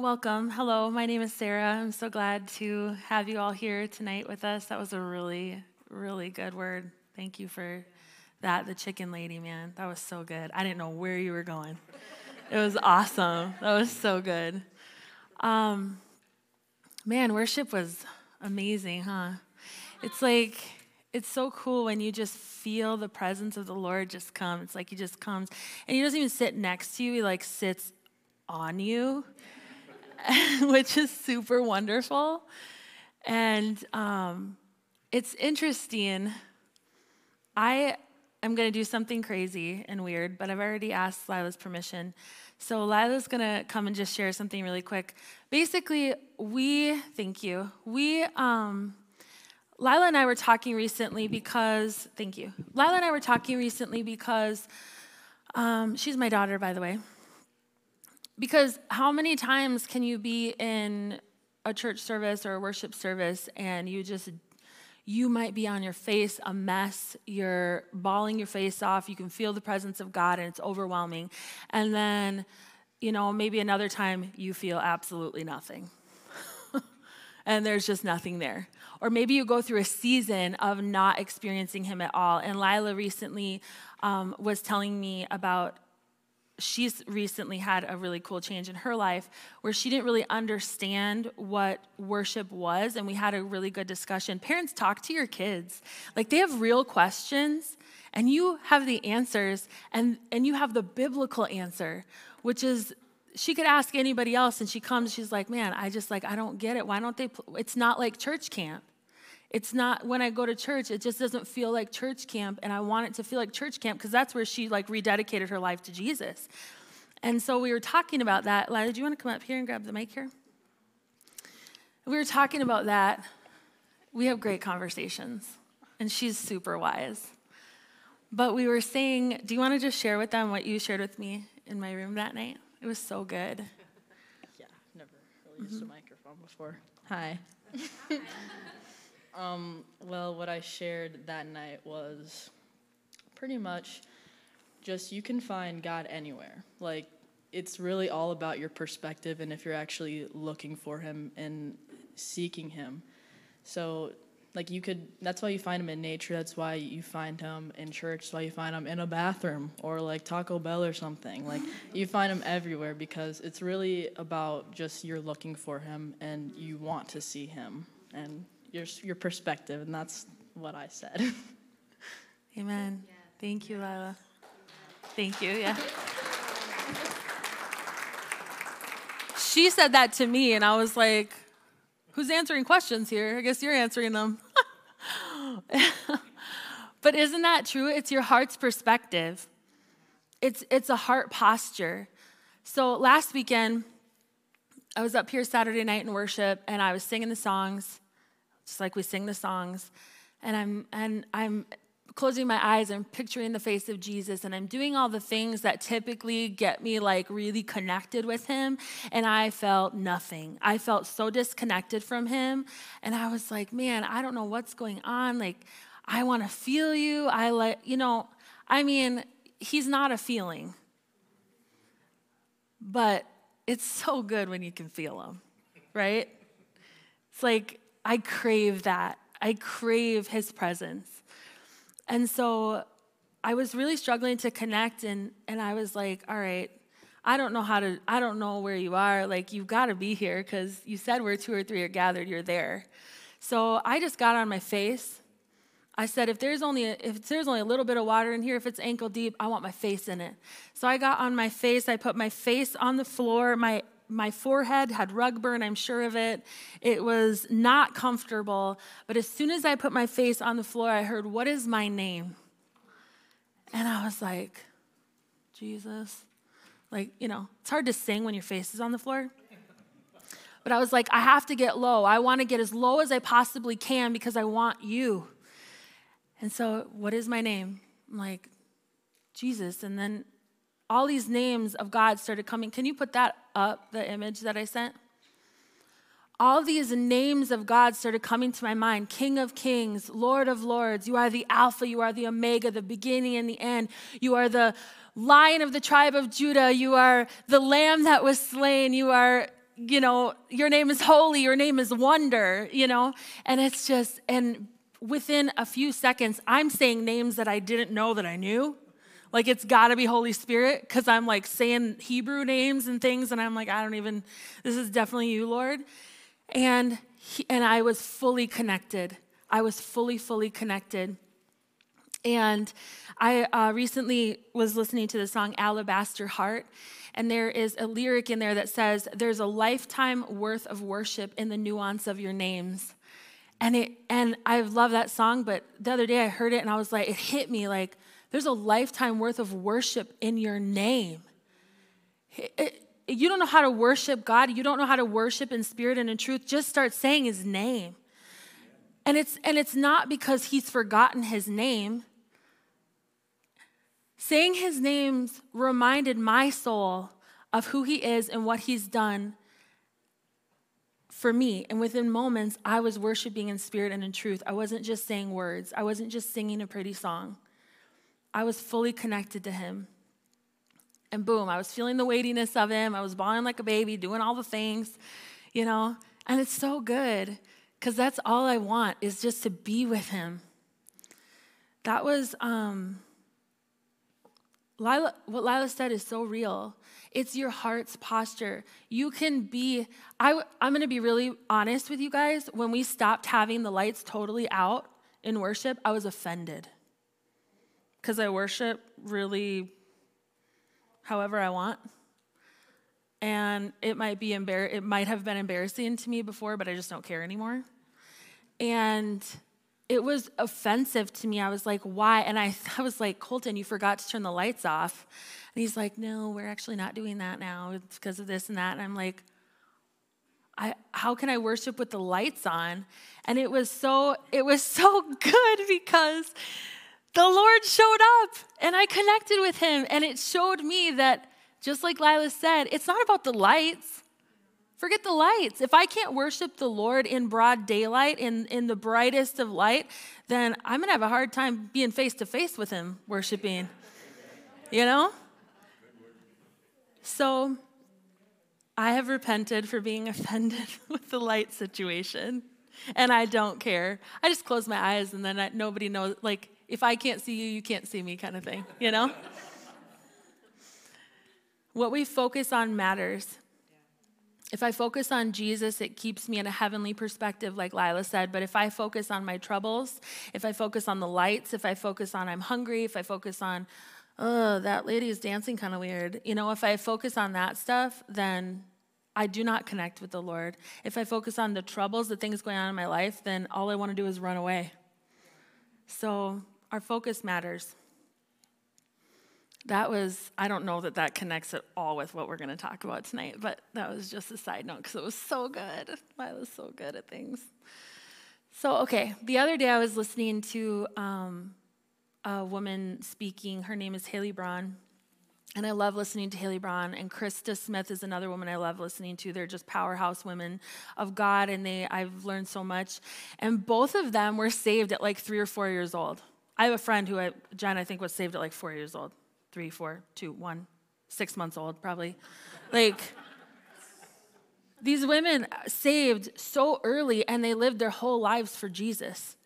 welcome. Hello, my name is Sarah. I'm so glad to have you all here tonight with us. That was a really, really good word. Thank you for that. The chicken lady, man, that was so good. I didn't know where you were going. It was awesome. That was so good. Um, man, worship was amazing, huh? It's like, it's so cool when you just feel the presence of the Lord just come. It's like he just comes and he doesn't even sit next to you, he like sits on you. which is super wonderful. And um, it's interesting. I am going to do something crazy and weird, but I've already asked Lila's permission. So Lila's going to come and just share something really quick. Basically, we, thank you, we, um, Lila and I were talking recently because, thank you. Lila and I were talking recently because um, she's my daughter, by the way. Because how many times can you be in a church service or a worship service and you just you might be on your face a mess you're bawling your face off you can feel the presence of god and it's overwhelming. And then you know maybe another time you feel absolutely nothing. And there's just nothing there. Or maybe you go through a season of not experiencing him at all. And lila recently um, was telling me about she's recently had a really cool change in her life where she didn't really understand what worship was and we had a really good discussion. Parents talk to your kids. Like they have real questions and you have the answers and and you have the biblical answer which is she could ask anybody else and she comes she's like man i just like i don't get it. Why don't they pl-? it's not like church camp it's not when I go to church, it just doesn't feel like church camp. And I want it to feel like church camp because that's where she like rededicated her life to Jesus. And so we were talking about that. Lila, do you want to come up here and grab the mic here? We were talking about that. We have great conversations, and she's super wise. But we were saying, do you want to just share with them what you shared with me in my room that night? It was so good. Yeah, never really used mm-hmm. a microphone before. Hi. Um, well, what I shared that night was pretty much just you can find God anywhere. Like, it's really all about your perspective and if you're actually looking for Him and seeking Him. So, like, you could, that's why you find Him in nature, that's why you find Him in church, that's why you find Him in a bathroom or like Taco Bell or something. Like, you find Him everywhere because it's really about just you're looking for Him and you want to see Him. And your, your perspective, and that's what I said. Amen. Thank you, Lila. Thank you, yeah. She said that to me, and I was like, who's answering questions here? I guess you're answering them. but isn't that true? It's your heart's perspective. It's it's a heart posture. So last weekend, I was up here Saturday night in worship and I was singing the songs like we sing the songs. And I'm, and I'm closing my eyes and picturing the face of Jesus and I'm doing all the things that typically get me like really connected with him and I felt nothing. I felt so disconnected from him and I was like, man, I don't know what's going on. Like I want to feel you. I like, you know, I mean, he's not a feeling. But it's so good when you can feel him, right? It's like I crave that. I crave his presence. And so I was really struggling to connect and and I was like, all right, I don't know how to I don't know where you are. Like you've got to be here cuz you said where two or three are gathered, you're there. So I just got on my face. I said if there's only a, if there's only a little bit of water in here, if it's ankle deep, I want my face in it. So I got on my face. I put my face on the floor. My my forehead had rug burn, I'm sure of it. It was not comfortable. But as soon as I put my face on the floor, I heard, What is my name? And I was like, Jesus. Like, you know, it's hard to sing when your face is on the floor. But I was like, I have to get low. I want to get as low as I possibly can because I want you. And so, what is my name? I'm like, Jesus. And then all these names of God started coming. Can you put that up, the image that I sent? All these names of God started coming to my mind King of Kings, Lord of Lords. You are the Alpha, you are the Omega, the beginning and the end. You are the Lion of the tribe of Judah. You are the Lamb that was slain. You are you know, your name is holy, your name is wonder, you know? And it's just, and within a few seconds, I'm saying names that I didn't know that I knew. Like it's got to be Holy Spirit because I'm like saying Hebrew names and things, and I'm like, I don't even. This is definitely you, Lord. And he, and I was fully connected. I was fully, fully connected. And I uh, recently was listening to the song Alabaster Heart, and there is a lyric in there that says, There's a lifetime worth of worship in the nuance of your names. And it and I love that song, but the other day I heard it and I was like, it hit me like there's a lifetime worth of worship in your name. It, it, eh, you don't know how to worship God, you don't know how to worship in spirit and in truth, just start saying his name. And it's and it's not because he's forgotten his name. Saying his names reminded my soul of who he is and what he's done for me. And within moments, I was worshiping in spirit and in truth. I wasn't just saying words, I wasn't just singing a pretty song. I was fully connected to him. And boom, I was feeling the weightiness of him. I was bawling like a baby, doing all the things, you know. And it's so good because that's all I want is just to be with him. That was um, Lila, what Lila said is so real. It's your heart's posture. You can be, I, I'm going to be really honest with you guys. When we stopped having the lights totally out in worship, I was offended. Because I worship really however I want. And it might be embar- it might have been embarrassing to me before, but I just don't care anymore. And it was offensive to me. I was like, why? And I, I was like, Colton, you forgot to turn the lights off. And he's like, no, we're actually not doing that now. It's because of this and that. And I'm like, I, how can I worship with the lights on? And it was so, it was so good because the Lord showed up and I connected with him. And it showed me that, just like Lila said, it's not about the lights. Forget the lights. If I can't worship the Lord in broad daylight, in, in the brightest of light, then I'm going to have a hard time being face to face with Him worshiping. You know? So I have repented for being offended with the light situation, and I don't care. I just close my eyes, and then I, nobody knows. Like, if I can't see you, you can't see me, kind of thing, you know? what we focus on matters. If I focus on Jesus, it keeps me in a heavenly perspective, like Lila said. But if I focus on my troubles, if I focus on the lights, if I focus on I'm hungry, if I focus on, oh, that lady is dancing kind of weird, you know, if I focus on that stuff, then I do not connect with the Lord. If I focus on the troubles, the things going on in my life, then all I want to do is run away. So our focus matters that was, I don't know that that connects at all with what we're going to talk about tonight, but that was just a side note because it was so good. I was so good at things. So, okay, the other day I was listening to um, a woman speaking. Her name is Haley Braun. And I love listening to Haley Braun and Krista Smith is another woman I love listening to. They're just powerhouse women of God, and they I've learned so much. And both of them were saved at like three or four years old. I have a friend who I, Jen, I think was saved at like four years old three, four, two, one, six months old, probably. Like, these women saved so early and they lived their whole lives for Jesus.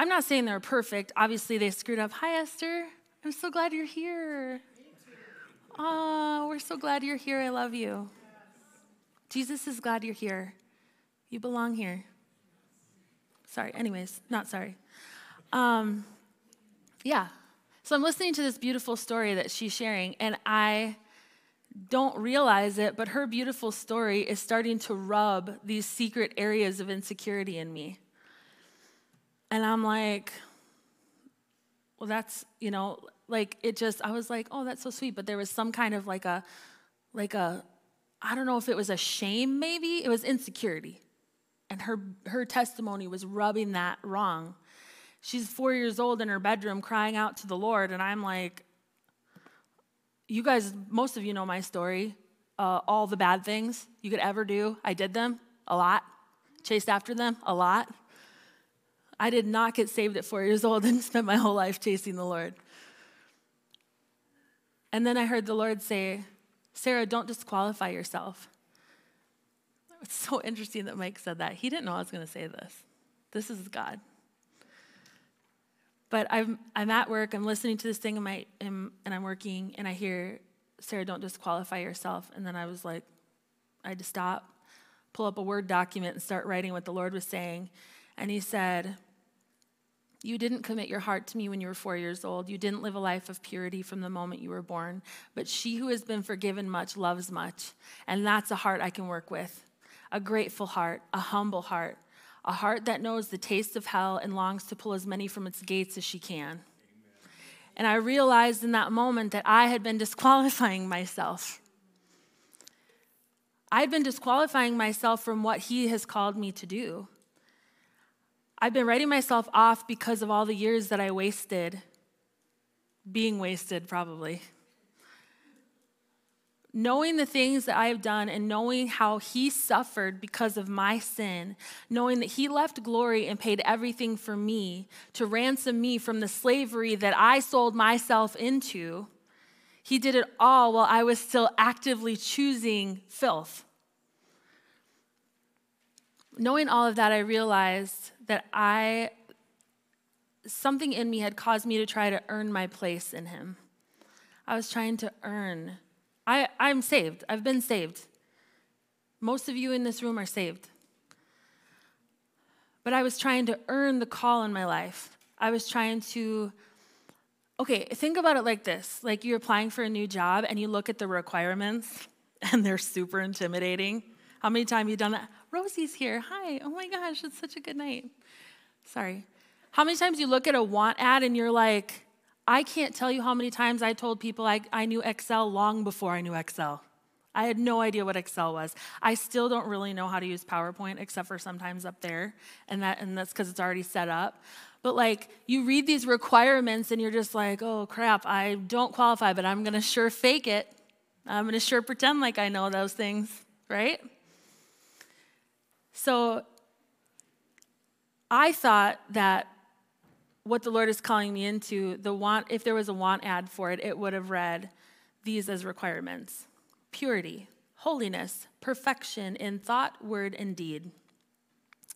I'm not saying they're perfect. Obviously, they screwed up. Hi, Esther. I'm so glad you're here. Oh, we're so glad you're here. I love you. Jesus is glad you're here. You belong here. Sorry, anyways, not sorry. Um, yeah, so I'm listening to this beautiful story that she's sharing, and I don't realize it, but her beautiful story is starting to rub these secret areas of insecurity in me. And I'm like, well, that's, you know, like it just, I was like, oh, that's so sweet. But there was some kind of like a, like a, I don't know if it was a shame maybe, it was insecurity. And her, her testimony was rubbing that wrong. She's four years old in her bedroom crying out to the Lord, and I'm like, you guys, most of you know my story. Uh, all the bad things you could ever do, I did them a lot, chased after them a lot. I did not get saved at four years old and spent my whole life chasing the Lord. And then I heard the Lord say, Sarah, don't disqualify yourself. It's so interesting that Mike said that. He didn't know I was going to say this. This is God. But I'm, I'm at work, I'm listening to this thing, in my, and I'm working, and I hear, Sarah, don't disqualify yourself. And then I was like, I had to stop, pull up a Word document, and start writing what the Lord was saying. And He said, You didn't commit your heart to me when you were four years old. You didn't live a life of purity from the moment you were born. But she who has been forgiven much loves much. And that's a heart I can work with a grateful heart, a humble heart a heart that knows the taste of hell and longs to pull as many from its gates as she can. And I realized in that moment that I had been disqualifying myself. I'd been disqualifying myself from what he has called me to do. I've been writing myself off because of all the years that I wasted, being wasted probably knowing the things that I have done and knowing how he suffered because of my sin, knowing that he left glory and paid everything for me to ransom me from the slavery that I sold myself into, he did it all while I was still actively choosing filth. Knowing all of that, I realized that I, something in me had caused me to try to earn my place in him. I was trying to earn I, I'm saved. I've been saved. Most of you in this room are saved. But I was trying to earn the call in my life. I was trying to, okay, think about it like this like you're applying for a new job and you look at the requirements and they're super intimidating. How many times have you done that? Rosie's here. Hi. Oh my gosh, it's such a good night. Sorry. How many times you look at a want ad and you're like, I can't tell you how many times I told people I, I knew Excel long before I knew Excel. I had no idea what Excel was. I still don't really know how to use PowerPoint except for sometimes up there, and that and that's because it's already set up. But like you read these requirements and you're just like, oh crap, I don't qualify, but I'm gonna sure fake it. I'm gonna sure pretend like I know those things, right? So I thought that what the Lord is calling me into, the want, if there was a want ad for it, it would have read these as requirements purity, holiness, perfection in thought, word, and deed.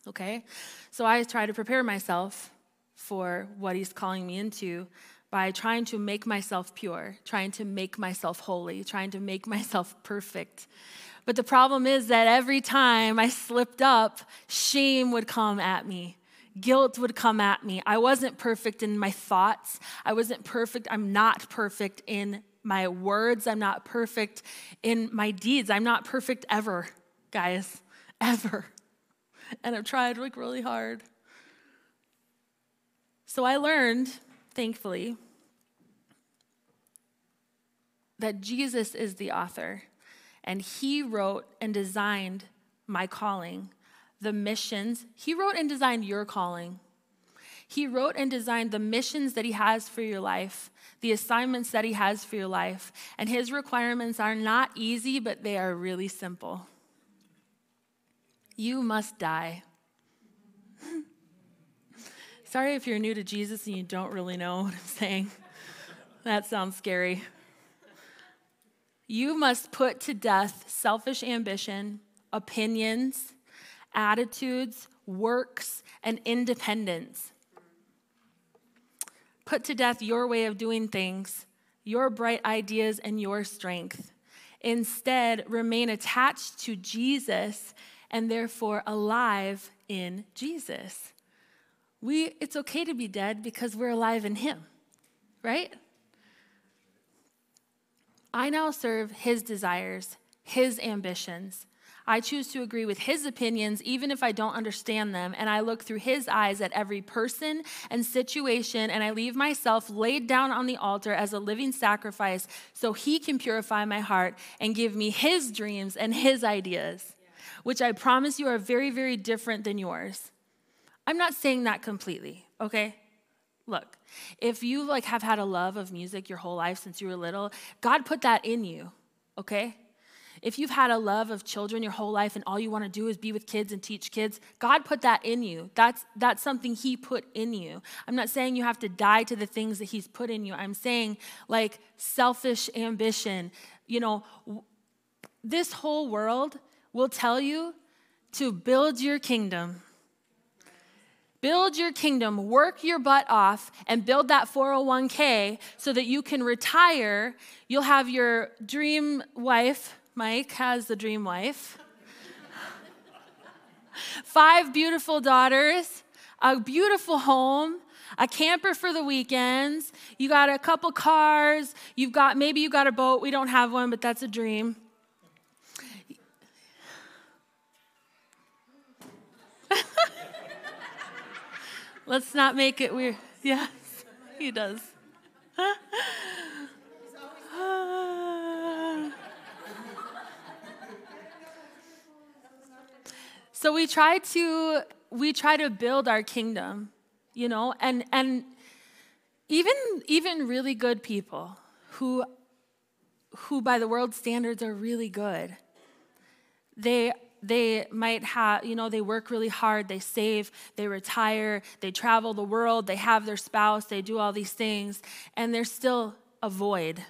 Okay? So I try to prepare myself for what He's calling me into by trying to make myself pure, trying to make myself holy, trying to make myself perfect. But the problem is that every time I slipped up, shame would come at me guilt would come at me. I wasn't perfect in my thoughts. I wasn't perfect. I'm not perfect in my words. I'm not perfect in my deeds. I'm not perfect ever, guys, ever. And I've tried like really hard. So I learned, thankfully, that Jesus is the author and he wrote and designed my calling the missions. He wrote and designed your calling. He wrote and designed the missions that He has for your life, the assignments that He has for your life. And His requirements are not easy, but they are really simple. You must die. Sorry if you're new to Jesus and you don't really know what I'm saying. That sounds scary. You must put to death selfish ambition, opinions, attitudes, works, and independence. Put to death your way of doing things, your bright ideas, and your strength. Instead, remain attached to Jesus and therefore alive in Jesus. We, it's okay to be dead because we're alive in Him, right? I now serve His desires, His ambitions, I choose to agree with his opinions, even if I don't understand them, and I look through his eyes at every person and situation, and I leave myself laid down on the altar as a living sacrifice so he can purify my heart and give me his dreams and his ideas, which I promise you are very, very different than yours. I'm not saying that completely, okay? Look, if you like have had a love of music your whole life since you were little, God put that in you, okay? If you've had a love of children your whole life and all you want to do is be with kids and teach kids, God put that in you. That's, that's something He put in you. I'm not saying you have to die to the things that He's put in you. I'm saying, like, selfish ambition. You know, this whole world will tell you to build your kingdom. Build your kingdom, work your butt off, and build that 401k so that you can retire. You'll have your dream wife. Mike has the dream wife. Five beautiful daughters, a beautiful home, a camper for the weekends. You got a couple cars. You've got maybe you got a boat. We don't have one, but that's a dream. Let's not make it weird. Yes, he does. so we try to we try to build our kingdom, you know, and and even even really good people who who by the world standards are really good. They they might have, you know, they work really hard, they save, they retire, they travel the world, they have their spouse, they do all these things, and they're still a void.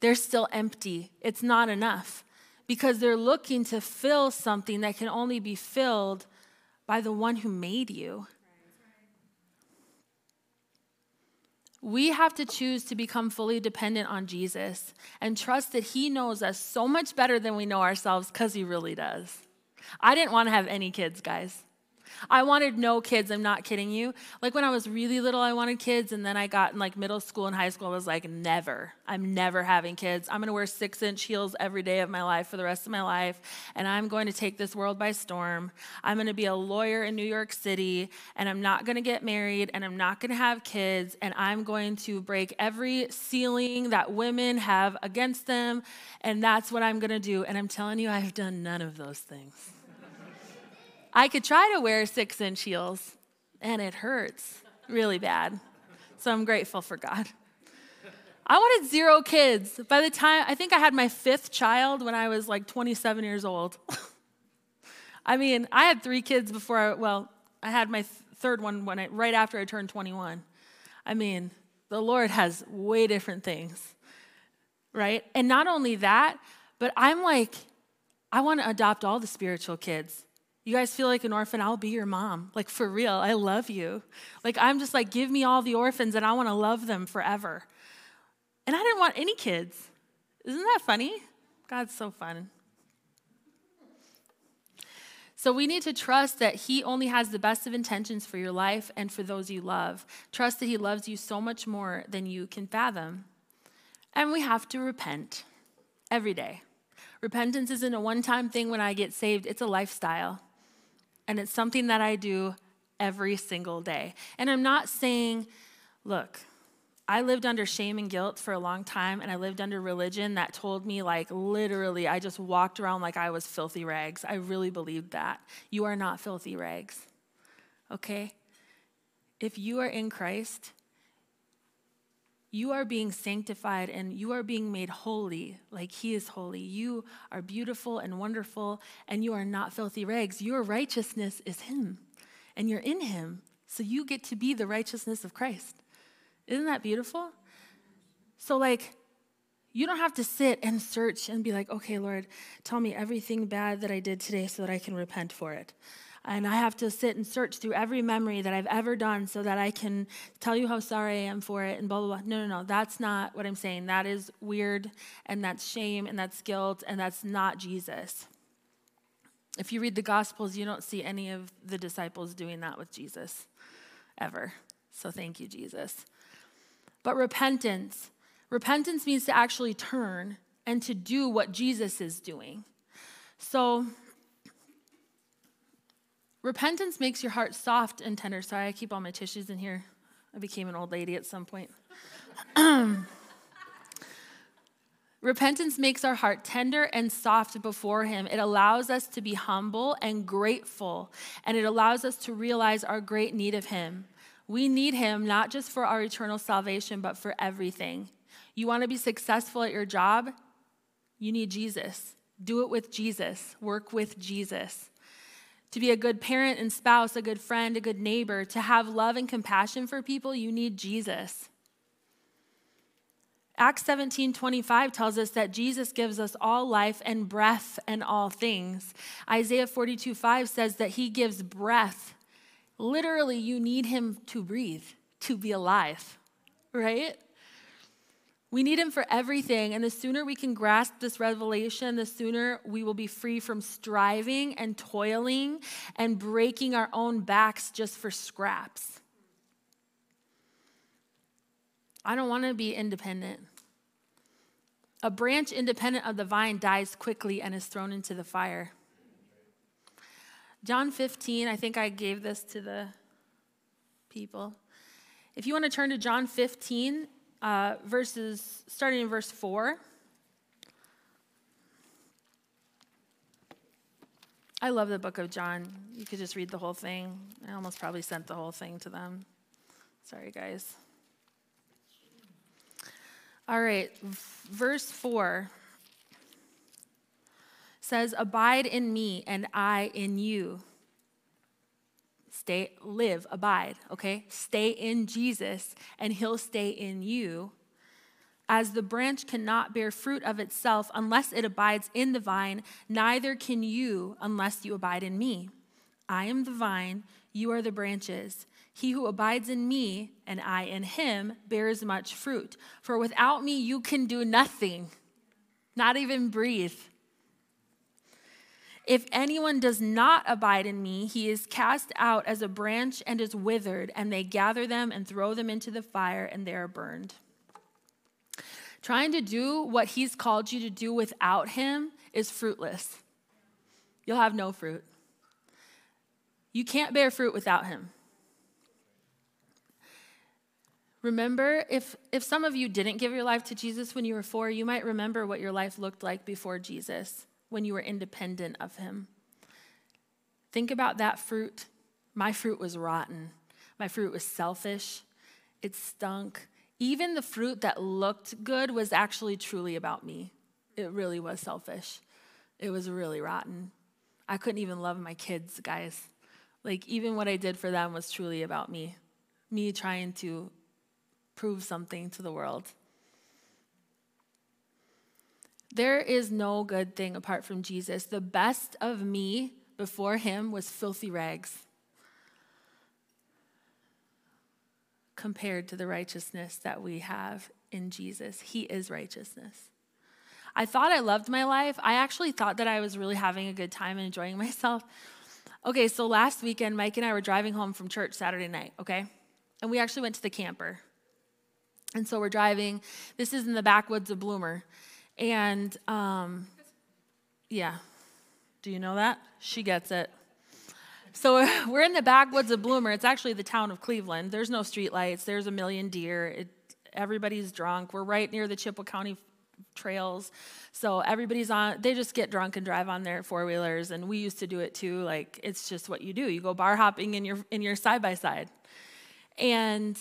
They're still empty. It's not enough because they're looking to fill something that can only be filled by the one who made you. We have to choose to become fully dependent on Jesus and trust that He knows us so much better than we know ourselves because He really does. I didn't want to have any kids, guys. I wanted no kids. I'm not kidding you. Like when I was really little, I wanted kids. And then I got in like middle school and high school, I was like, never. I'm never having kids. I'm going to wear six inch heels every day of my life for the rest of my life. And I'm going to take this world by storm. I'm going to be a lawyer in New York City. And I'm not going to get married. And I'm not going to have kids. And I'm going to break every ceiling that women have against them. And that's what I'm going to do. And I'm telling you, I've done none of those things. I could try to wear six inch heels, and it hurts really bad. So I'm grateful for God. I wanted zero kids. By the time, I think I had my fifth child when I was like 27 years old. I mean, I had three kids before I, well, I had my th- third one when I, right after I turned 21. I mean, the Lord has way different things, right? And not only that, but I'm like, I want to adopt all the spiritual kids. You guys feel like an orphan? I'll be your mom. Like, for real, I love you. Like, I'm just like, give me all the orphans and I want to love them forever. And I didn't want any kids. Isn't that funny? God's so fun. So we need to trust that He only has the best of intentions for your life and for those you love. Trust that He loves you so much more than you can fathom. And we have to repent every day. Repentance isn't a one time thing when I get saved, it's a lifestyle. And it's something that I do every single day. And I'm not saying, look, I lived under shame and guilt for a long time, and I lived under religion that told me, like, literally, I just walked around like I was filthy rags. I really believed that. You are not filthy rags, okay? If you are in Christ, you are being sanctified and you are being made holy like He is holy. You are beautiful and wonderful, and you are not filthy rags. Your righteousness is Him, and you're in Him. So you get to be the righteousness of Christ. Isn't that beautiful? So, like, you don't have to sit and search and be like, okay, Lord, tell me everything bad that I did today so that I can repent for it and I have to sit and search through every memory that I've ever done so that I can tell you how sorry I am for it and blah, blah, blah. No, no, no. That's not what I'm saying. That is weird and that's shame and that's guilt and that's not Jesus. If you read the Gospels, you don't see any of the disciples doing that with Jesus ever. So thank you, Jesus. But repentance, repentance means to actually turn and to do what Jesus is doing. So, Repentance makes your heart soft and tender. Sorry, I keep all my tissues in here. I became an old lady at some point. Repentance makes our heart tender and soft before Him. It allows us to be humble and grateful, and it allows us to realize our great need of Him. We need Him not just for our eternal salvation, but for everything. You want to be successful at your job? You need Jesus. Do it with Jesus, work with Jesus to be a good parent and spouse, a good friend, a good neighbor, to have love and compassion for people, you need Jesus. Acts 17 25 tells us that Jesus gives us all life and breath and all things. Isaiah 42 5 says that he gives breath. Literally, you need him to breathe, to be alive, right? We need him for everything. And the sooner we can grasp this revelation, the sooner we will be free from striving and toiling and breaking our own backs just for scraps. I don't want to be independent. A branch independent of the vine dies quickly and is thrown into the fire. John 15, I think I gave this to the people. If you want to turn to John 15, uh, verses, starting in verse 4. I love the book of John. You could just read the whole thing. I almost probably sent the whole thing to them. Sorry, guys. All right, verse 4 says, Abide in me, and I in you. Stay, live, abide, okay? Stay in Jesus, and he'll stay in you. As the branch cannot bear fruit of itself unless it abides in the vine, neither can you unless you abide in me. I am the vine, you are the branches. He who abides in me and I in him bears much fruit. For without me, you can do nothing, not even breathe. If anyone does not abide in me, he is cast out as a branch and is withered, and they gather them and throw them into the fire, and they are burned. Trying to do what he's called you to do without him is fruitless. You'll have no fruit. You can't bear fruit without him. Remember, if, if some of you didn't give your life to Jesus when you were four, you might remember what your life looked like before Jesus, when you were independent of him. Think about that fruit. My fruit was rotten. My fruit was selfish. It stunk. Even the fruit that looked good was actually truly about me. It really was selfish. It was really rotten. I couldn't even love my kids, guys. Like, even what I did for them was truly about me. Me trying to prove something to the world. There is no good thing apart from Jesus. The best of me before him was filthy rags compared to the righteousness that we have in Jesus. He is righteousness. I thought I loved my life. I actually thought that I was really having a good time and enjoying myself. Okay, so last weekend, Mike and I were driving home from church Saturday night, okay? And we actually went to the camper. And so we're driving. This is in the backwoods of Bloomer. And um, yeah, do you know that? She gets it. So we're in the backwoods of Bloomer. It's actually the town of Cleveland. There's no streetlights. There's a million deer. It, everybody's drunk. We're right near the Chippewa County trails. So everybody's on, they just get drunk and drive on their four wheelers. And we used to do it too. Like it's just what you do. You go bar hopping in your in your side by side. And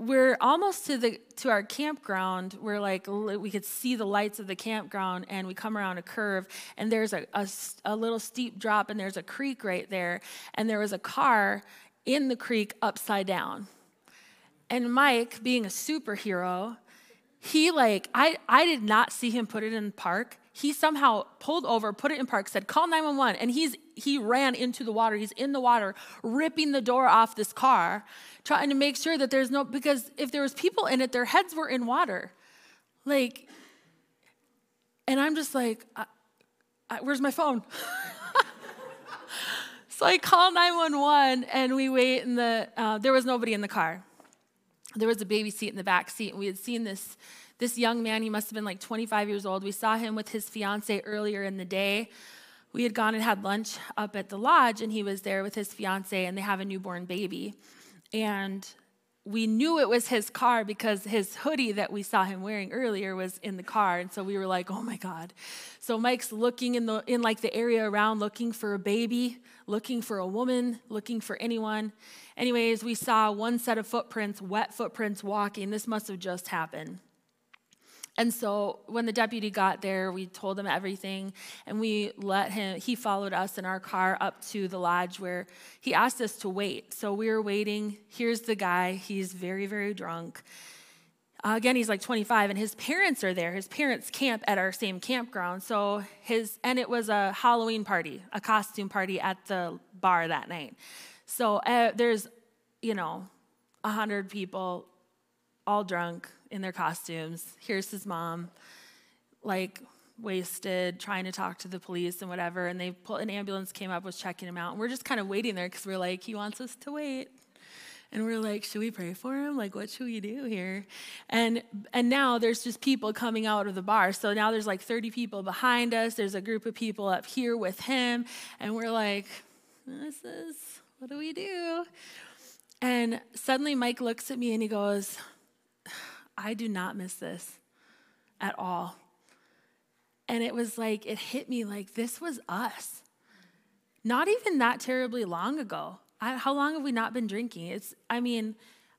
we're almost to the to our campground. We're like we could see the lights of the campground and we come around a curve and there's a, a, a, little steep drop and there's a creek right there. And there was a car in the creek upside down. And mike being a superhero he like i i did not see him put it in park he somehow pulled over, put it in park, said, call 911. And he's he ran into the water. He's in the water, ripping the door off this car, trying to make sure that there's no because if there was people in it, their heads were in water. Like, and I'm just like, I, I, where's my phone? so I call 911 and we wait in the, uh, there was nobody in the car. There was a baby seat in the back seat, and we had seen this this young man, he must have been like 25 years old. We saw him with his fiance earlier in the day. We had gone and had lunch up at the lodge, and he was there with his fiance, and they have a newborn baby. And we knew it was his car because his hoodie that we saw him wearing earlier was in the car and so we were like oh my god so mike's looking in the in like the area around looking for a baby looking for a woman looking for anyone anyways we saw one set of footprints wet footprints walking this must have just happened and so when the deputy got there, we told him everything and we let him, he followed us in our car up to the lodge where he asked us to wait. So we were waiting. Here's the guy. He's very, very drunk. Uh, again, he's like 25, and his parents are there. His parents camp at our same campground. So his, and it was a Halloween party, a costume party at the bar that night. So uh, there's, you know, 100 people all drunk in their costumes. Here's his mom, like wasted, trying to talk to the police and whatever. And they pulled an ambulance came up, was checking him out. And we're just kind of waiting there because we're like, he wants us to wait. And we're like, should we pray for him? Like, what should we do here? And and now there's just people coming out of the bar. So now there's like 30 people behind us. There's a group of people up here with him. And we're like, this is what do we do? And suddenly Mike looks at me and he goes, I do not miss this at all. And it was like, it hit me like this was us. Not even that terribly long ago. I, how long have we not been drinking? It's, I mean,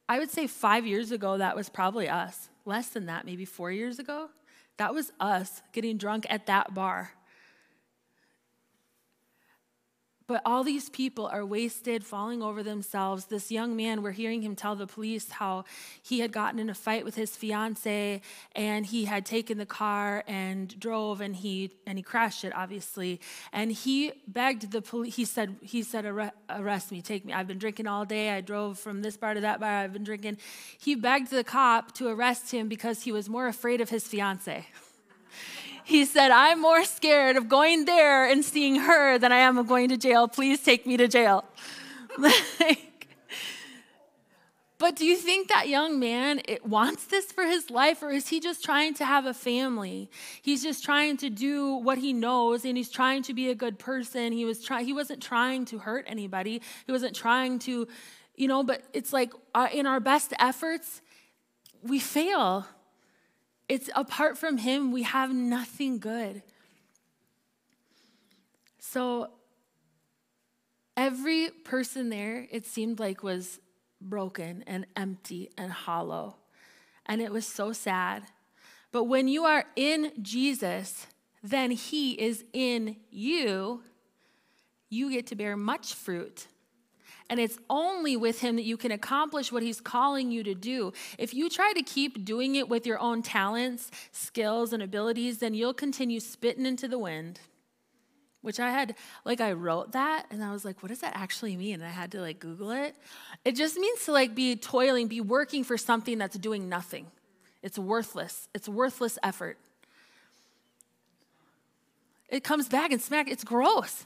I would say five years ago, that was probably us. Less than that, maybe four years ago. That was us getting drunk at that bar. But all these people are wasted, falling over themselves. This young man, we're hearing him tell the police how he had gotten in a fight with his fiance and he had taken the car and drove and he and he crashed it obviously. And he begged the police he said he said arrest me, take me. I've been drinking all day. I drove from this bar to that bar. I've been drinking. He begged the cop to arrest him because he was more afraid of his fiance. He said, I'm more scared of going there and seeing her than I am of going to jail. Please take me to jail. but do you think that young man wants this for his life, or is he just trying to have a family? He's just trying to do what he knows, and he's trying to be a good person. He was trying. He wasn't trying to hurt anybody. He wasn't trying to, you know. But it's like uh, in our best efforts, we fail. It's apart from Him, we have nothing good. So every person there, it seemed like, was broken and empty and hollow. And it was so sad. But when you are in Jesus, then He is in you. You get to bear much fruit and it's only with Him that you can accomplish what He's calling you to do. If you try to keep doing it with your own talents, skills, and abilities, then you'll continue spitting into the wind. Which I had, like, I wrote that and I was like, what does that actually mean? And I had to, like, Google it. It just means to, like, be toiling, be working for something that's doing nothing. It's worthless. It's worthless effort. It comes back and smack, it's gross.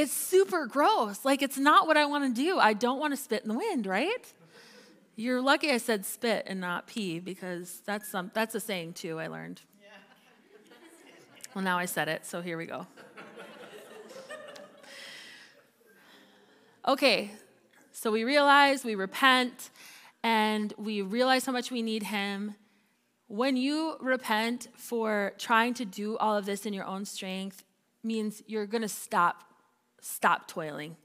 It's super gross. Like, it's not what I want to do. I don't want to spit in the wind, right? You're lucky I said spit and not pee because that's, some, that's a saying too, I learned. Well, now I said it, so here we go. Okay, so we realize, we repent, and we realize how much we need Him. When you repent for trying to do all of this in your own strength, means you're going to stop stop toiling.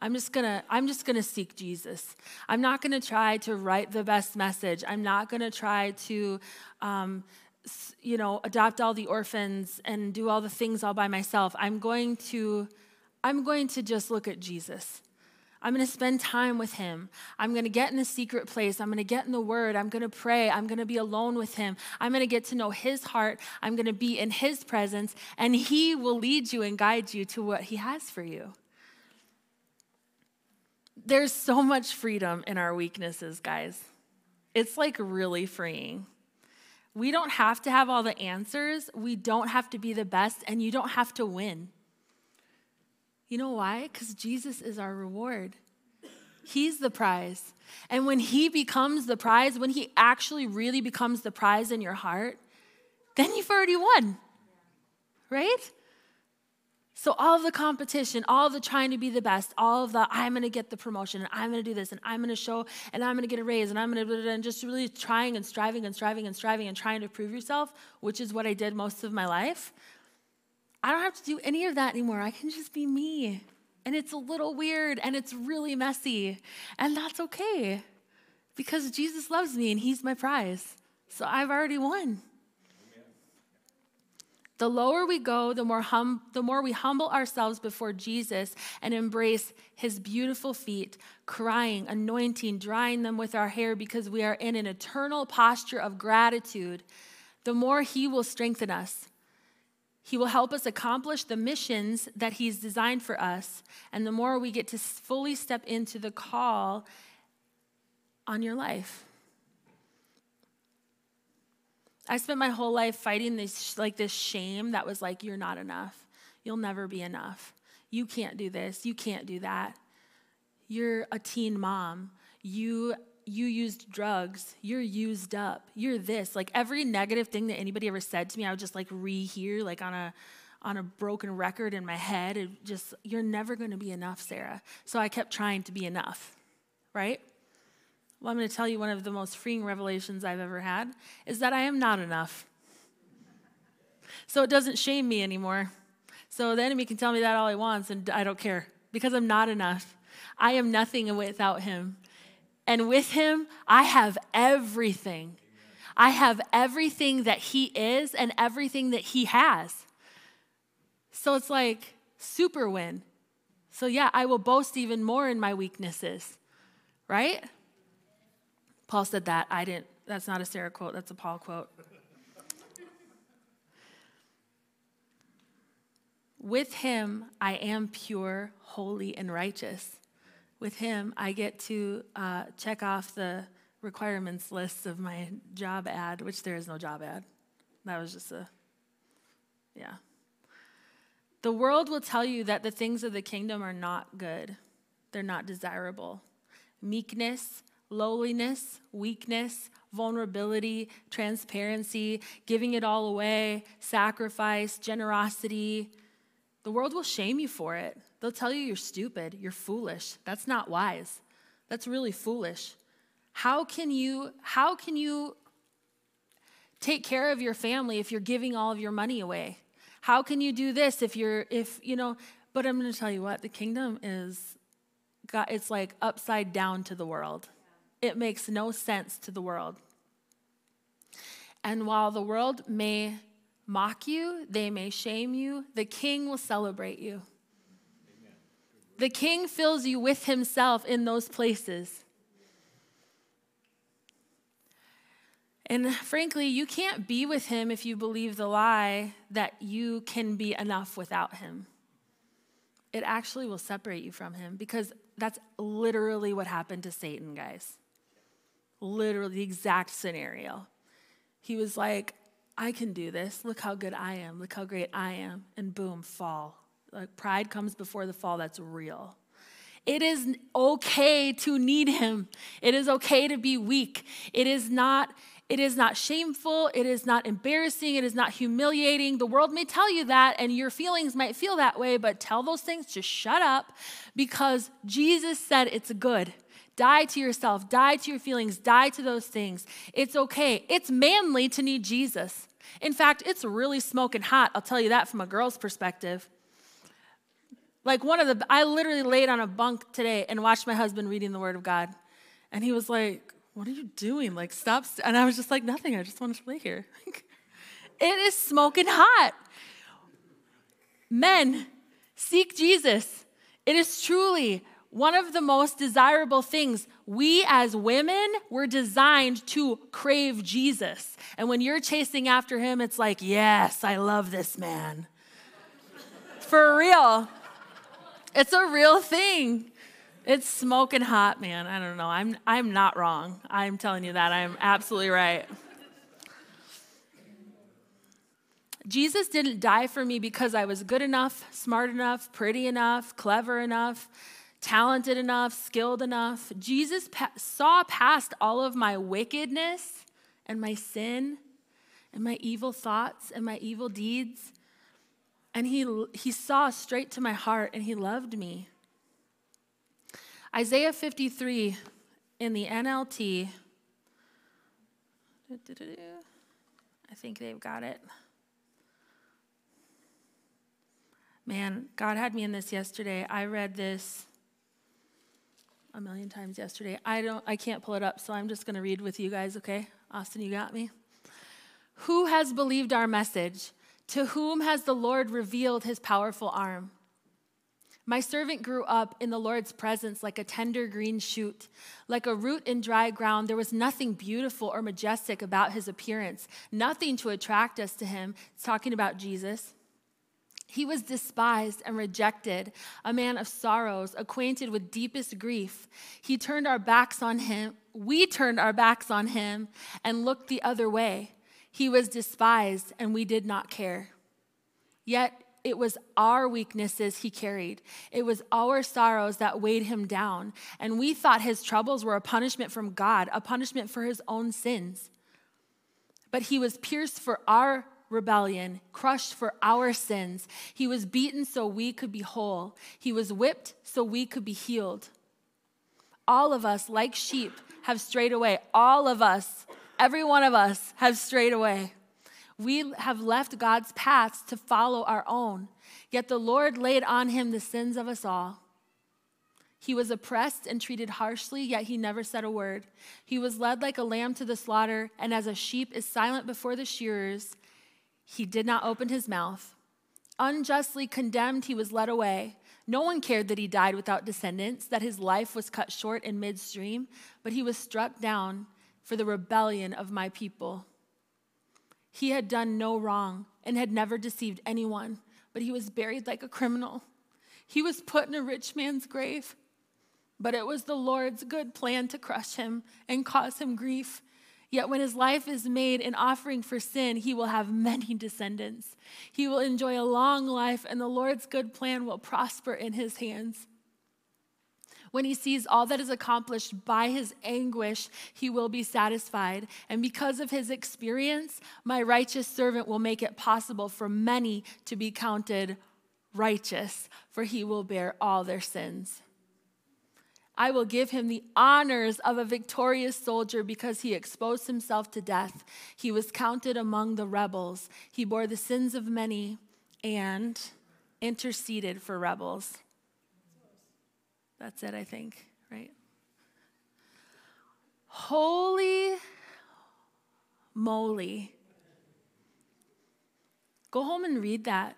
I'm just gonna, I'm just gonna seek Jesus. I'm not gonna try to write the best message. I'm not gonna try to, um, you know, adopt all the orphans and do all the things all by myself. I'm going to, I'm going to just look at Jesus. I'm going to spend time with him. I'm going to get in the secret place. I'm going to get in the word. I'm going to pray. I'm going to be alone with him. I'm going to get to know his heart. I'm going to be in his presence, and he will lead you and guide you to what he has for you. There's so much freedom in our weaknesses, guys. It's like really freeing. We don't have to have all the answers. We don't have to be the best, and you don't have to win. You know why? Because Jesus is our reward. He's the prize. And when He becomes the prize, when He actually really becomes the prize in your heart, then you've already won. Right? So, all the competition, all the trying to be the best, all of the I'm gonna get the promotion and I'm gonna do this and I'm gonna show and I'm gonna get a raise and I'm gonna, and just really trying and striving and striving and striving and trying to prove yourself, which is what I did most of my life. I don't have to do any of that anymore. I can just be me. And it's a little weird and it's really messy. And that's okay because Jesus loves me and he's my prize. So I've already won. The lower we go, the more, hum, the more we humble ourselves before Jesus and embrace his beautiful feet, crying, anointing, drying them with our hair because we are in an eternal posture of gratitude, the more he will strengthen us. He will help us accomplish the missions that he's designed for us. And the more we get to fully step into the call on your life. I spent my whole life fighting this like this shame that was like you're not enough. You'll never be enough. You can't do this. You can't do that. You're a teen mom. You you used drugs. You're used up. You're this. Like every negative thing that anybody ever said to me, I would just like rehear like on a on a broken record in my head. It just you're never going to be enough, Sarah. So I kept trying to be enough. Right? Well, I'm going to tell you one of the most freeing revelations I've ever had is that I am not enough. So it doesn't shame me anymore. So the enemy can tell me that all he wants, and I don't care because I'm not enough. I am nothing without him. And with him, I have everything. I have everything that he is and everything that he has. So it's like super win. So, yeah, I will boast even more in my weaknesses, right? Paul said that. I didn't. That's not a Sarah quote, that's a Paul quote. With him, I am pure, holy, and righteous. With him, I get to uh, check off the requirements list of my job ad, which there is no job ad. That was just a, yeah. The world will tell you that the things of the kingdom are not good, they're not desirable. Meekness, lowliness, weakness, vulnerability, transparency, giving it all away, sacrifice, generosity. The world will shame you for it. They'll tell you you're stupid, you're foolish. That's not wise. That's really foolish. How can you how can you take care of your family if you're giving all of your money away? How can you do this if you're if you know, but I'm going to tell you what, the kingdom is God, it's like upside down to the world. It makes no sense to the world. And while the world may mock you, they may shame you, the king will celebrate you. The king fills you with himself in those places. And frankly, you can't be with him if you believe the lie that you can be enough without him. It actually will separate you from him because that's literally what happened to Satan, guys literally the exact scenario. He was like, I can do this. Look how good I am. Look how great I am. And boom, fall. Like pride comes before the fall. That's real. It is okay to need him. It is okay to be weak. It is not it is not shameful, it is not embarrassing, it is not humiliating. The world may tell you that and your feelings might feel that way, but tell those things to shut up because Jesus said it's good. Die to yourself, die to your feelings, die to those things. It's okay. It's manly to need Jesus. In fact, it's really smoking hot. I'll tell you that from a girl's perspective. Like one of the, I literally laid on a bunk today and watched my husband reading the Word of God. And he was like, What are you doing? Like, stop. And I was just like, Nothing. I just want to lay here. it is smoking hot. Men, seek Jesus. It is truly one of the most desirable things. We as women were designed to crave Jesus. And when you're chasing after him, it's like, yes, I love this man. For real. It's a real thing. It's smoking hot, man. I don't know. I'm, I'm not wrong. I'm telling you that. I'm absolutely right. Jesus didn't die for me because I was good enough, smart enough, pretty enough, clever enough talented enough, skilled enough. Jesus pa- saw past all of my wickedness and my sin and my evil thoughts and my evil deeds. And he, he saw straight to my heart and he loved me. Isaiah 53 in the NLT. I think they've got it. Man, God had me in this yesterday. I read this a million times yesterday. I don't I can't pull it up, so I'm just going to read with you guys, okay? Austin, you got me? Who has believed our message? To whom has the Lord revealed his powerful arm? My servant grew up in the Lord's presence like a tender green shoot. Like a root in dry ground, there was nothing beautiful or majestic about his appearance, nothing to attract us to him. It's talking about Jesus. He was despised and rejected, a man of sorrows, acquainted with deepest grief. He turned our backs on him. We turned our backs on him and looked the other way. He was despised, and we did not care. Yet it was our weaknesses he carried. It was our sorrows that weighed him down. And we thought his troubles were a punishment from God, a punishment for his own sins. But he was pierced for our rebellion, crushed for our sins. He was beaten so we could be whole. He was whipped so we could be healed. All of us, like sheep, have strayed away. All of us Every one of us have strayed away. We have left God's paths to follow our own. Yet the Lord laid on him the sins of us all. He was oppressed and treated harshly, yet he never said a word. He was led like a lamb to the slaughter, and as a sheep is silent before the shearers, he did not open his mouth. Unjustly condemned, he was led away. No one cared that he died without descendants, that his life was cut short in midstream, but he was struck down for the rebellion of my people. He had done no wrong and had never deceived anyone, but he was buried like a criminal. He was put in a rich man's grave, but it was the Lord's good plan to crush him and cause him grief. Yet when his life is made an offering for sin, he will have many descendants. He will enjoy a long life, and the Lord's good plan will prosper in his hands. When he sees all that is accomplished by his anguish, he will be satisfied. And because of his experience, my righteous servant will make it possible for many to be counted righteous, for he will bear all their sins. I will give him the honors of a victorious soldier because he exposed himself to death. He was counted among the rebels. He bore the sins of many and interceded for rebels. That's it, I think, right? Holy moly. Go home and read that.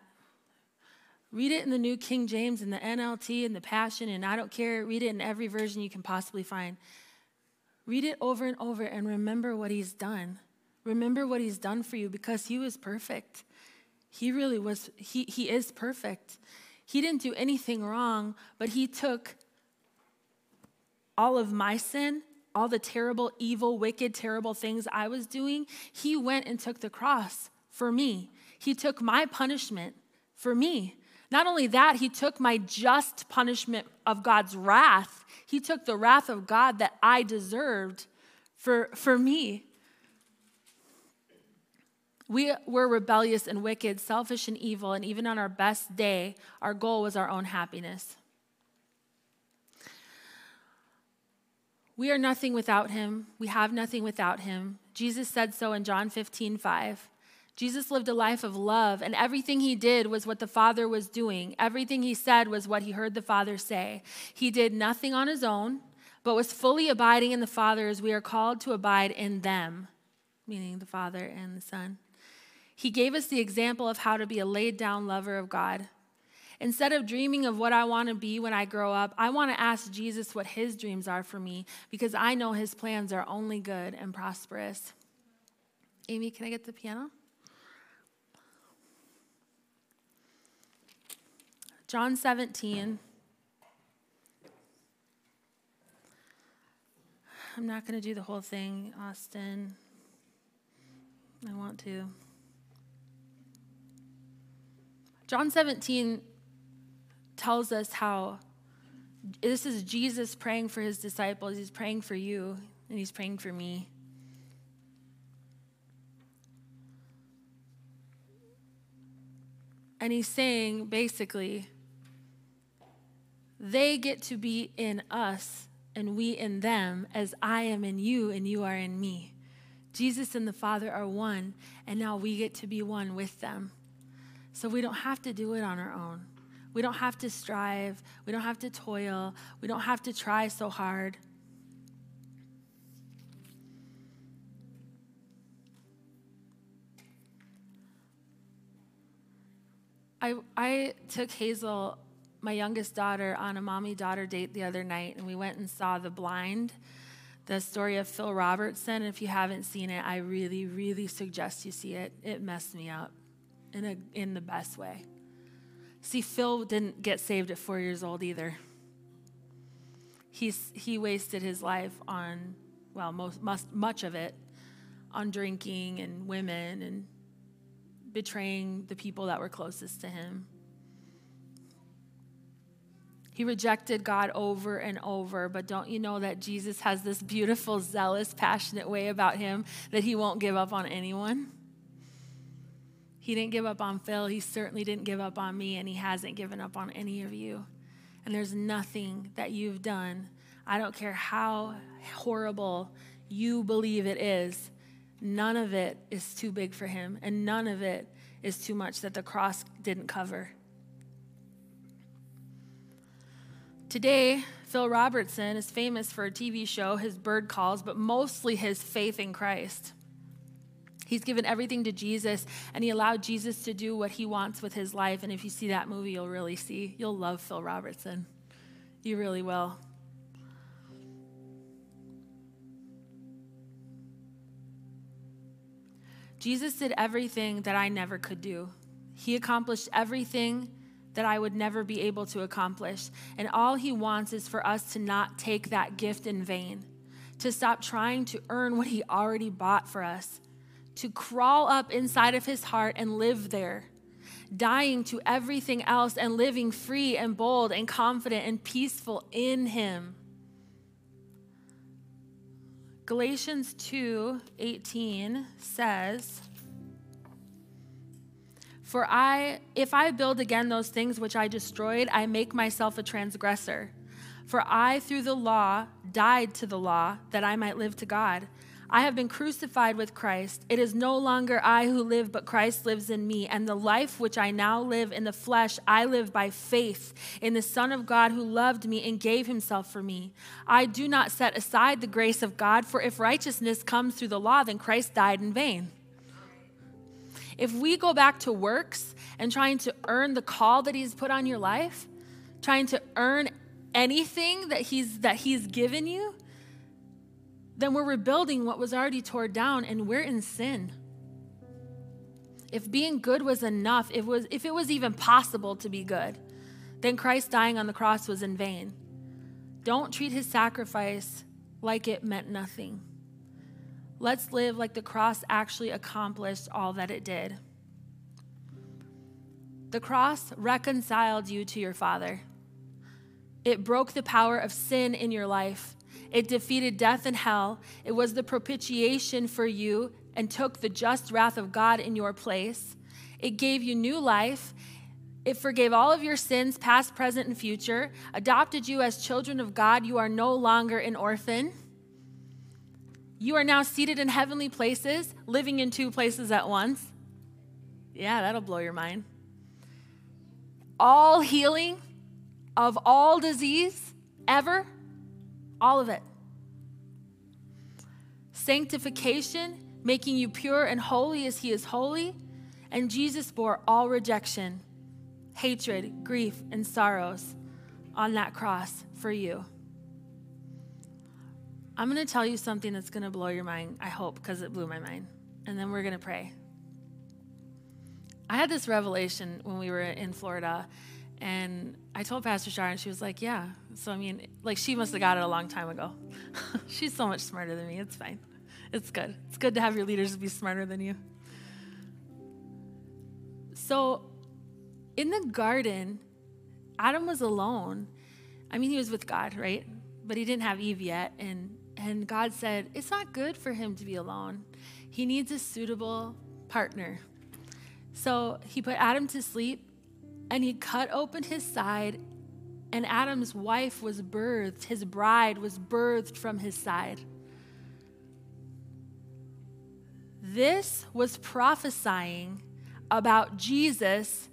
Read it in the New King James and the NLT and the Passion, and I don't care. Read it in every version you can possibly find. Read it over and over and remember what he's done. Remember what he's done for you because he was perfect. He really was, he, he is perfect. He didn't do anything wrong, but he took all of my sin, all the terrible, evil, wicked, terrible things I was doing, he went and took the cross for me. He took my punishment for me. Not only that, he took my just punishment of God's wrath. He took the wrath of God that I deserved for, for me. We were rebellious and wicked, selfish and evil, and even on our best day, our goal was our own happiness. We are nothing without him. We have nothing without him. Jesus said so in John 15, 5. Jesus lived a life of love, and everything he did was what the Father was doing. Everything he said was what he heard the Father say. He did nothing on his own, but was fully abiding in the Father as we are called to abide in them, meaning the Father and the Son. He gave us the example of how to be a laid down lover of God. Instead of dreaming of what I want to be when I grow up, I want to ask Jesus what his dreams are for me because I know his plans are only good and prosperous. Amy, can I get the piano? John 17. I'm not going to do the whole thing, Austin. I want to. John 17 tells us how this is Jesus praying for his disciples. He's praying for you, and he's praying for me. And he's saying basically, they get to be in us and we in them as I am in you and you are in me. Jesus and the Father are one, and now we get to be one with them. So we don't have to do it on our own. We don't have to strive. We don't have to toil. We don't have to try so hard. I, I took Hazel, my youngest daughter, on a mommy daughter date the other night, and we went and saw The Blind, the story of Phil Robertson. If you haven't seen it, I really, really suggest you see it. It messed me up in, a, in the best way. See, Phil didn't get saved at four years old either. He's, he wasted his life on, well, most, most, much of it on drinking and women and betraying the people that were closest to him. He rejected God over and over, but don't you know that Jesus has this beautiful, zealous, passionate way about him that he won't give up on anyone? He didn't give up on Phil. He certainly didn't give up on me, and he hasn't given up on any of you. And there's nothing that you've done. I don't care how horrible you believe it is, none of it is too big for him, and none of it is too much that the cross didn't cover. Today, Phil Robertson is famous for a TV show, his bird calls, but mostly his faith in Christ. He's given everything to Jesus and he allowed Jesus to do what he wants with his life. And if you see that movie, you'll really see, you'll love Phil Robertson. You really will. Jesus did everything that I never could do. He accomplished everything that I would never be able to accomplish. And all He wants is for us to not take that gift in vain, to stop trying to earn what He already bought for us, to crawl up inside of His heart and live there, dying to everything else and living free and bold and confident and peaceful in Him. Galatians 2 18 says, For I, if I build again those things which I destroyed, I make myself a transgressor. For I, through the law, died to the law that I might live to God. I have been crucified with Christ. It is no longer I who live, but Christ lives in me. And the life which I now live in the flesh, I live by faith in the Son of God who loved me and gave himself for me. I do not set aside the grace of God, for if righteousness comes through the law, then Christ died in vain. If we go back to works and trying to earn the call that he's put on your life, trying to earn anything that he's that he's given you, then we're rebuilding what was already torn down and we're in sin. If being good was enough, if, was, if it was even possible to be good, then Christ dying on the cross was in vain. Don't treat his sacrifice like it meant nothing. Let's live like the cross actually accomplished all that it did. The cross reconciled you to your Father. It broke the power of sin in your life it defeated death and hell. It was the propitiation for you and took the just wrath of God in your place. It gave you new life. It forgave all of your sins, past, present, and future, adopted you as children of God. You are no longer an orphan. You are now seated in heavenly places, living in two places at once. Yeah, that'll blow your mind. All healing of all disease ever all of it. Sanctification, making you pure and holy as He is holy. And Jesus bore all rejection, hatred, grief, and sorrows on that cross for you. I'm going to tell you something that's going to blow your mind, I hope, because it blew my mind. And then we're going to pray. I had this revelation when we were in Florida, and I told Pastor Shar, and she was like, Yeah. So, I mean, like, she must have got it a long time ago. She's so much smarter than me. It's fine. It's good. It's good to have your leaders be smarter than you. So, in the garden, Adam was alone. I mean, he was with God, right? But he didn't have Eve yet. And, and God said, It's not good for him to be alone. He needs a suitable partner. So, he put Adam to sleep and he cut open his side, and Adam's wife was birthed. His bride was birthed from his side. This was prophesying about Jesus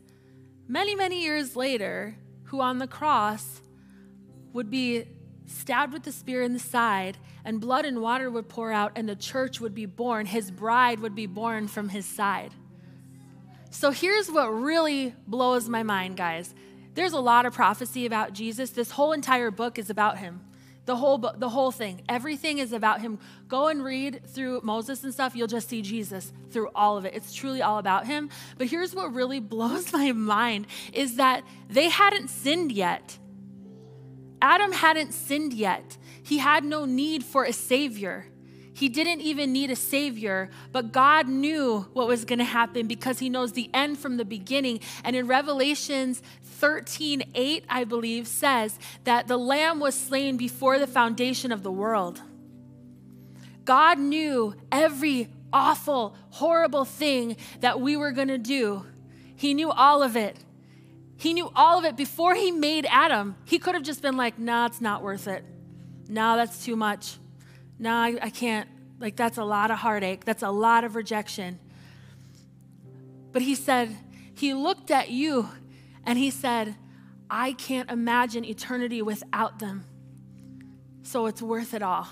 many, many years later, who on the cross would be stabbed with the spear in the side, and blood and water would pour out, and the church would be born. His bride would be born from his side. So here's what really blows my mind, guys. There's a lot of prophecy about Jesus. This whole entire book is about him. The whole the whole thing. Everything is about him. Go and read through Moses and stuff, you'll just see Jesus through all of it. It's truly all about him. But here's what really blows my mind is that they hadn't sinned yet. Adam hadn't sinned yet. He had no need for a savior. He didn't even need a savior, but God knew what was going to happen because he knows the end from the beginning. And in Revelations 13 8, I believe, says that the lamb was slain before the foundation of the world. God knew every awful, horrible thing that we were going to do. He knew all of it. He knew all of it before he made Adam. He could have just been like, nah, it's not worth it. Nah, that's too much. Nah, I, I can't. Like, that's a lot of heartache. That's a lot of rejection. But he said, he looked at you and he said, I can't imagine eternity without them. So it's worth it all.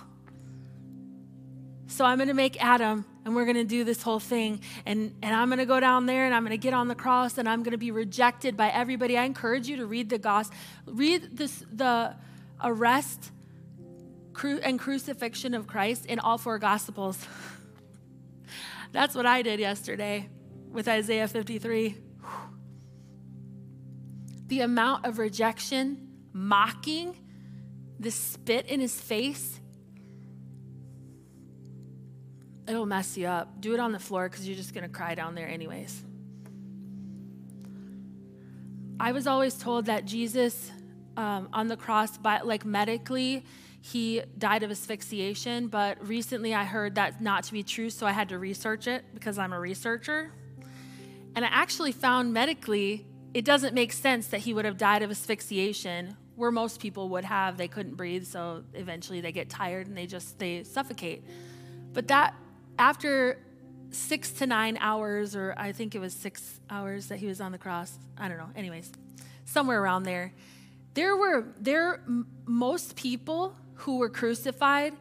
So I'm going to make Adam and we're going to do this whole thing. And, and I'm going to go down there and I'm going to get on the cross and I'm going to be rejected by everybody. I encourage you to read the gospel, read this, the arrest and crucifixion of Christ in all four gospels. That's what I did yesterday with Isaiah 53 the amount of rejection, mocking, the spit in his face, it'll mess you up. Do it on the floor because you're just going to cry down there, anyways. I was always told that Jesus um, on the cross, by, like medically, he died of asphyxiation, but recently I heard that not to be true, so I had to research it because I'm a researcher. And I actually found medically it doesn't make sense that he would have died of asphyxiation where most people would have they couldn't breathe so eventually they get tired and they just they suffocate but that after six to nine hours or i think it was six hours that he was on the cross i don't know anyways somewhere around there there were there most people who were crucified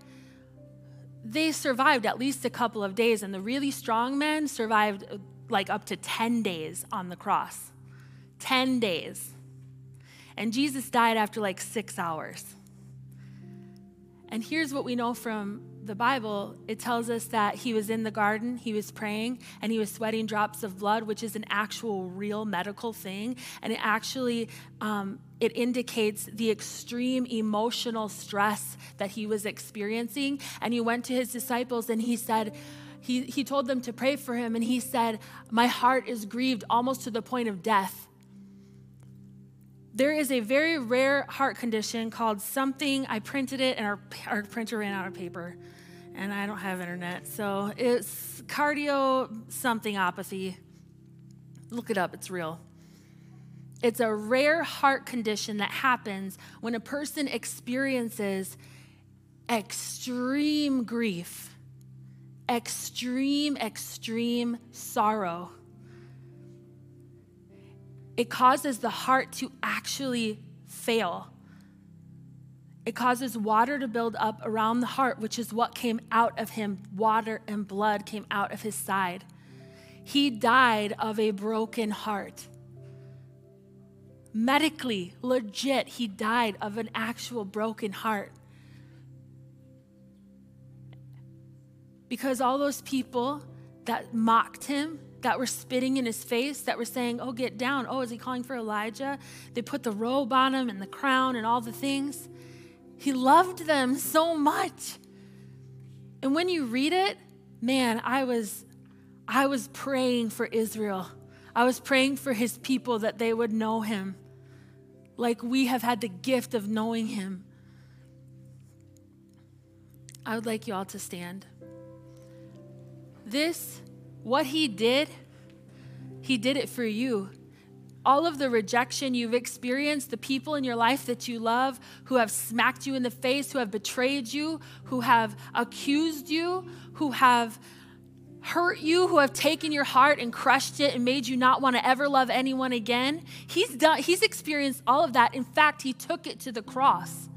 they survived at least a couple of days and the really strong men survived uh, like up to 10 days on the cross 10 days. And Jesus died after like six hours. And here's what we know from the Bible it tells us that he was in the garden, he was praying, and he was sweating drops of blood, which is an actual real medical thing. And it actually um, it indicates the extreme emotional stress that he was experiencing. And he went to his disciples and he said, he, he told them to pray for him, and he said, My heart is grieved almost to the point of death. There is a very rare heart condition called something. I printed it, and our, our printer ran out of paper, and I don't have internet. So it's cardio something apathy. Look it up, it's real. It's a rare heart condition that happens when a person experiences extreme grief, extreme, extreme sorrow it causes the heart to actually fail. It causes water to build up around the heart, which is what came out of him. Water and blood came out of his side. He died of a broken heart. Medically, legit, he died of an actual broken heart. Because all those people that mocked him, that were spitting in his face, that were saying, Oh, get down. Oh, is he calling for Elijah? They put the robe on him and the crown and all the things. He loved them so much. And when you read it, man, I was I was praying for Israel. I was praying for his people that they would know him like we have had the gift of knowing him. I would like you all to stand. This what he did, he did it for you. All of the rejection you've experienced, the people in your life that you love who have smacked you in the face, who have betrayed you, who have accused you, who have hurt you, who have taken your heart and crushed it and made you not want to ever love anyone again. He's done he's experienced all of that. In fact, he took it to the cross.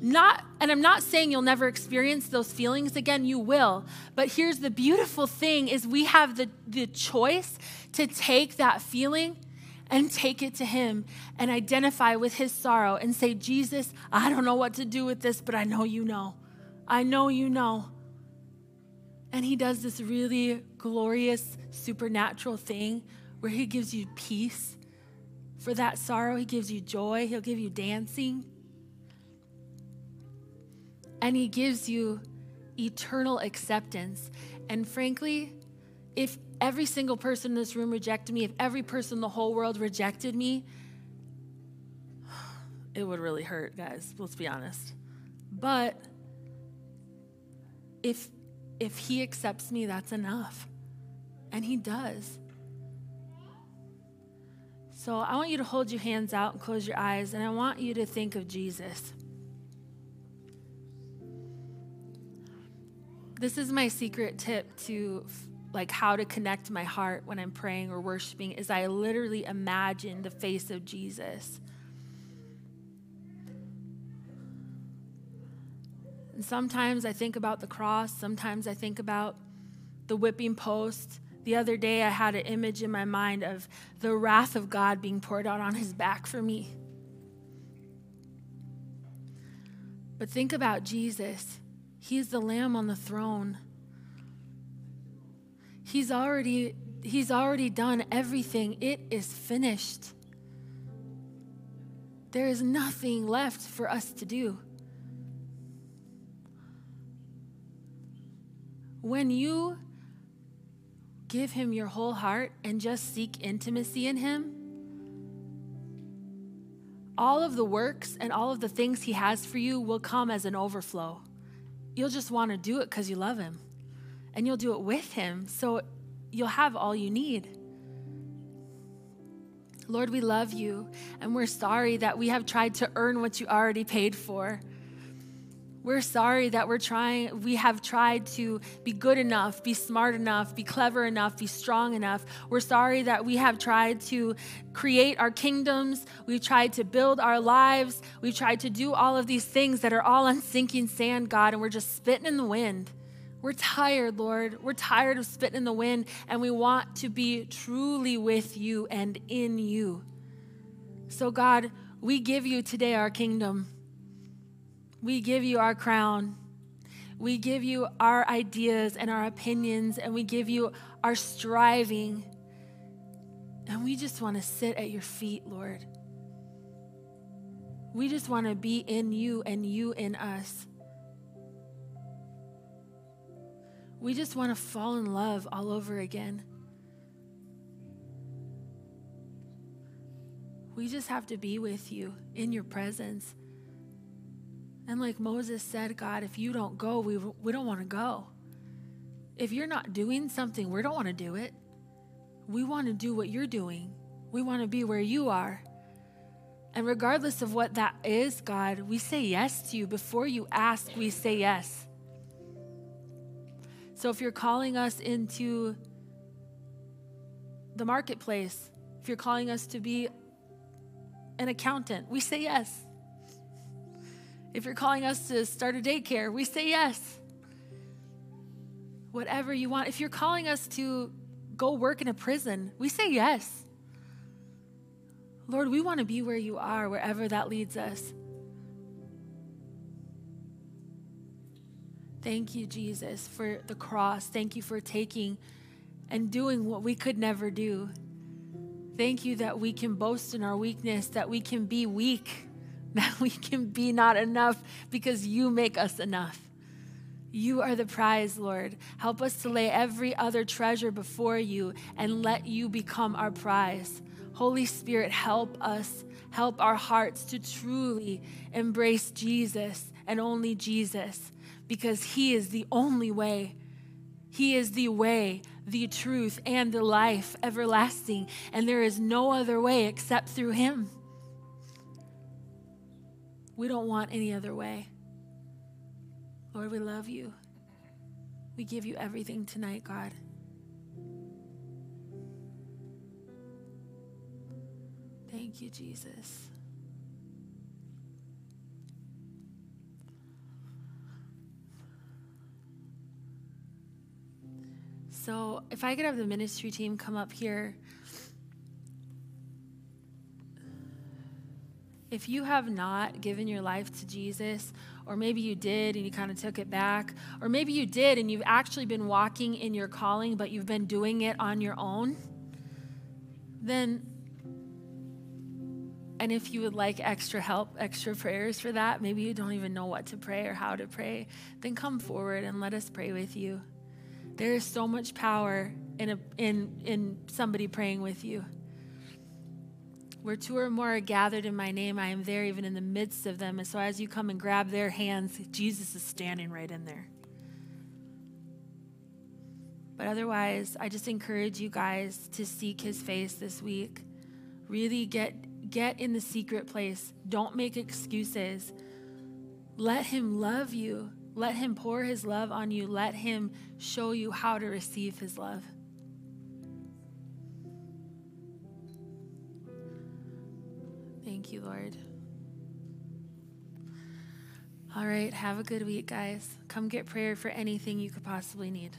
Not and i'm not saying you'll never experience those feelings again you will but here's the beautiful thing is we have the, the choice to take that feeling and take it to him and identify with his sorrow and say jesus i don't know what to do with this but i know you know. I know you know. And he does this really glorious supernatural thing where he gives you peace. For that sorrow he gives you joy. He'll give you dancing and He gives you eternal acceptance. And frankly, if every single person in this room rejected me, if every person in the whole world rejected me, it would really hurt, guys. Let's be honest. But if if he accepts me, that's enough. And he does. So I want you to hold your hands out and close your eyes, and I want you to think of Jesus. This is my secret tip to like how to connect my heart when I'm praying or worshiping is I literally imagine the face of Jesus. And sometimes I think about the cross, sometimes I think about the whipping post. The other day I had an image in my mind of the wrath of God being poured out on his back for me. But think about Jesus. He's the lamb on the throne. He's already he's already done everything. It is finished. There is nothing left for us to do. When you give him your whole heart and just seek intimacy in him, all of the works and all of the things he has for you will come as an overflow you'll just want to do it because you love Him and you'll do it with Him. So you'll have all you need. Lord, we love you and we're sorry that we have tried to earn what you already paid for. We're sorry that we're trying, we have tried to be good enough, be smart enough, be clever enough, be strong enough. We're sorry that we have tried to create our kingdoms. We've tried to build our lives. We've tried to do all of these things that are all on sinking sand, God, and we're just spitting in the wind. We're tired, Lord. We're tired of spitting in the wind, and we want to be truly with you and in you. So, God, we give you today our kingdom. We give you our crown. We give you our ideas and our opinions, and we give you our striving. And we just want to sit at your feet, Lord. We just want to be in you and you in us. We just want to fall in love all over again. We just have to be with you in your presence. And like Moses said, God, if you don't go, we, we don't want to go. If you're not doing something, we don't want to do it. We want to do what you're doing. We want to be where you are. And regardless of what that is, God, we say yes to you. Before you ask, we say yes. So if you're calling us into the marketplace, if you're calling us to be an accountant, we say yes. If you're calling us to start a daycare, we say yes. Whatever you want. If you're calling us to go work in a prison, we say yes. Lord, we want to be where you are, wherever that leads us. Thank you, Jesus, for the cross. Thank you for taking and doing what we could never do. Thank you that we can boast in our weakness, that we can be weak that we can be not enough because you make us enough. You are the prize, Lord. Help us to lay every other treasure before you and let you become our prize. Holy Spirit, help us, help our hearts to truly embrace Jesus and only Jesus because He is the only way. He is the way, the truth, and the life everlasting, and there is no other way except through Him. We don't want any other way. Lord, we love you. We give you everything tonight, God. Thank you, Jesus. So, if I could have the ministry team come up here If you have not given your life to Jesus, or maybe you did and you kind of took it back, or maybe you did and you've actually been walking in your calling, but you've been doing it on your own, then, and if you would like extra help, extra prayers for that, maybe you don't even know what to pray or how to pray, then come forward and let us pray with you. There is so much power in, a, in, in somebody praying with you. Where two or more are gathered in my name, I am there even in the midst of them. And so as you come and grab their hands, Jesus is standing right in there. But otherwise, I just encourage you guys to seek his face this week. Really get get in the secret place. Don't make excuses. Let him love you. Let him pour his love on you. Let him show you how to receive his love. Thank you, Lord. All right, have a good week, guys. Come get prayer for anything you could possibly need.